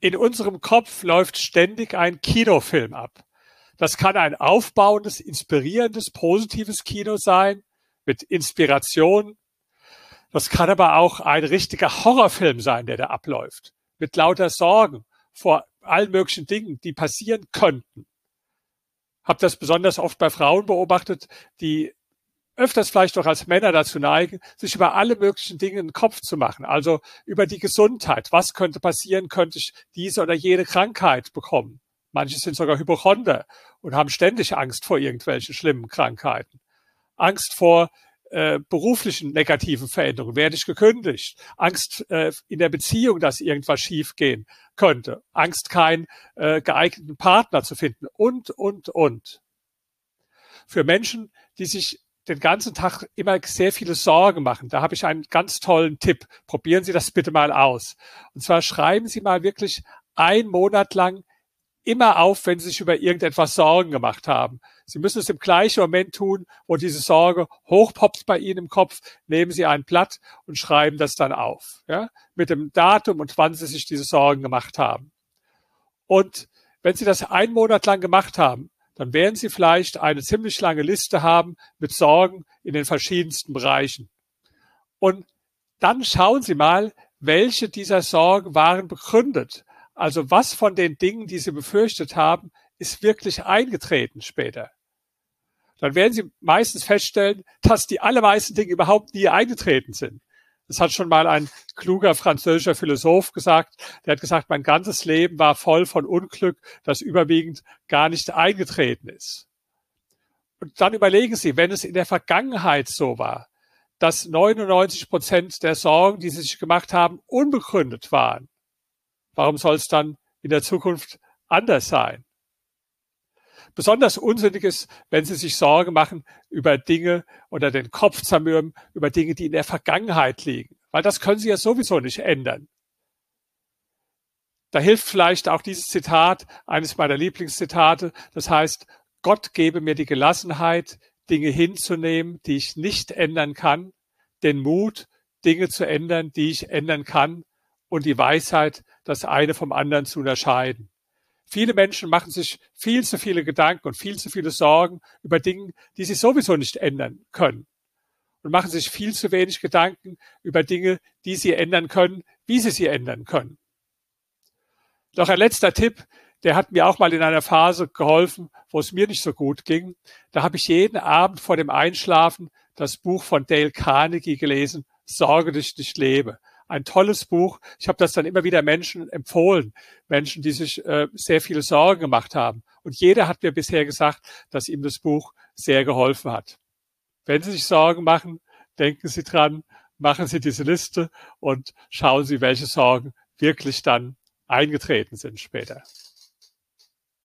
In unserem Kopf läuft ständig ein Kinofilm ab. Das kann ein aufbauendes, inspirierendes, positives Kino sein, mit Inspiration. Das kann aber auch ein richtiger Horrorfilm sein, der da abläuft, mit lauter Sorgen vor allen möglichen Dingen, die passieren könnten. Hab das besonders oft bei Frauen beobachtet, die öfters vielleicht auch als Männer dazu neigen, sich über alle möglichen Dinge einen Kopf zu machen. Also über die Gesundheit. Was könnte passieren? Könnte ich diese oder jene Krankheit bekommen? Manche sind sogar Hypochonder und haben ständig Angst vor irgendwelchen schlimmen Krankheiten. Angst vor äh, beruflichen negativen Veränderungen. Werde ich gekündigt? Angst äh, in der Beziehung, dass irgendwas schiefgehen könnte. Angst, keinen äh, geeigneten Partner zu finden und, und, und. Für Menschen, die sich den ganzen Tag immer sehr viele Sorgen machen. Da habe ich einen ganz tollen Tipp. Probieren Sie das bitte mal aus. Und zwar schreiben Sie mal wirklich einen Monat lang immer auf, wenn Sie sich über irgendetwas Sorgen gemacht haben. Sie müssen es im gleichen Moment tun, wo diese Sorge hochpoppt bei Ihnen im Kopf. Nehmen Sie ein Blatt und schreiben das dann auf. Ja? Mit dem Datum und wann Sie sich diese Sorgen gemacht haben. Und wenn Sie das einen Monat lang gemacht haben, dann werden Sie vielleicht eine ziemlich lange Liste haben mit Sorgen in den verschiedensten Bereichen. Und dann schauen Sie mal, welche dieser Sorgen waren begründet. Also was von den Dingen, die Sie befürchtet haben, ist wirklich eingetreten später. Dann werden Sie meistens feststellen, dass die allermeisten Dinge überhaupt nie eingetreten sind. Das hat schon mal ein kluger französischer Philosoph gesagt. Der hat gesagt, mein ganzes Leben war voll von Unglück, das überwiegend gar nicht eingetreten ist. Und dann überlegen Sie, wenn es in der Vergangenheit so war, dass 99 Prozent der Sorgen, die Sie sich gemacht haben, unbegründet waren, warum soll es dann in der Zukunft anders sein? Besonders unsinnig ist, wenn Sie sich Sorgen machen über Dinge oder den Kopf zermürben über Dinge, die in der Vergangenheit liegen. Weil das können Sie ja sowieso nicht ändern. Da hilft vielleicht auch dieses Zitat, eines meiner Lieblingszitate. Das heißt, Gott gebe mir die Gelassenheit, Dinge hinzunehmen, die ich nicht ändern kann, den Mut, Dinge zu ändern, die ich ändern kann und die Weisheit, das eine vom anderen zu unterscheiden. Viele Menschen machen sich viel zu viele Gedanken und viel zu viele Sorgen über Dinge, die sie sowieso nicht ändern können. Und machen sich viel zu wenig Gedanken über Dinge, die sie ändern können, wie sie sie ändern können. Noch ein letzter Tipp, der hat mir auch mal in einer Phase geholfen, wo es mir nicht so gut ging. Da habe ich jeden Abend vor dem Einschlafen das Buch von Dale Carnegie gelesen, Sorge dich nicht lebe ein tolles Buch. Ich habe das dann immer wieder Menschen empfohlen, Menschen, die sich äh, sehr viele Sorgen gemacht haben. Und jeder hat mir bisher gesagt, dass ihm das Buch sehr geholfen hat. Wenn Sie sich Sorgen machen, denken Sie dran, machen Sie diese Liste und schauen Sie, welche Sorgen wirklich dann eingetreten sind später.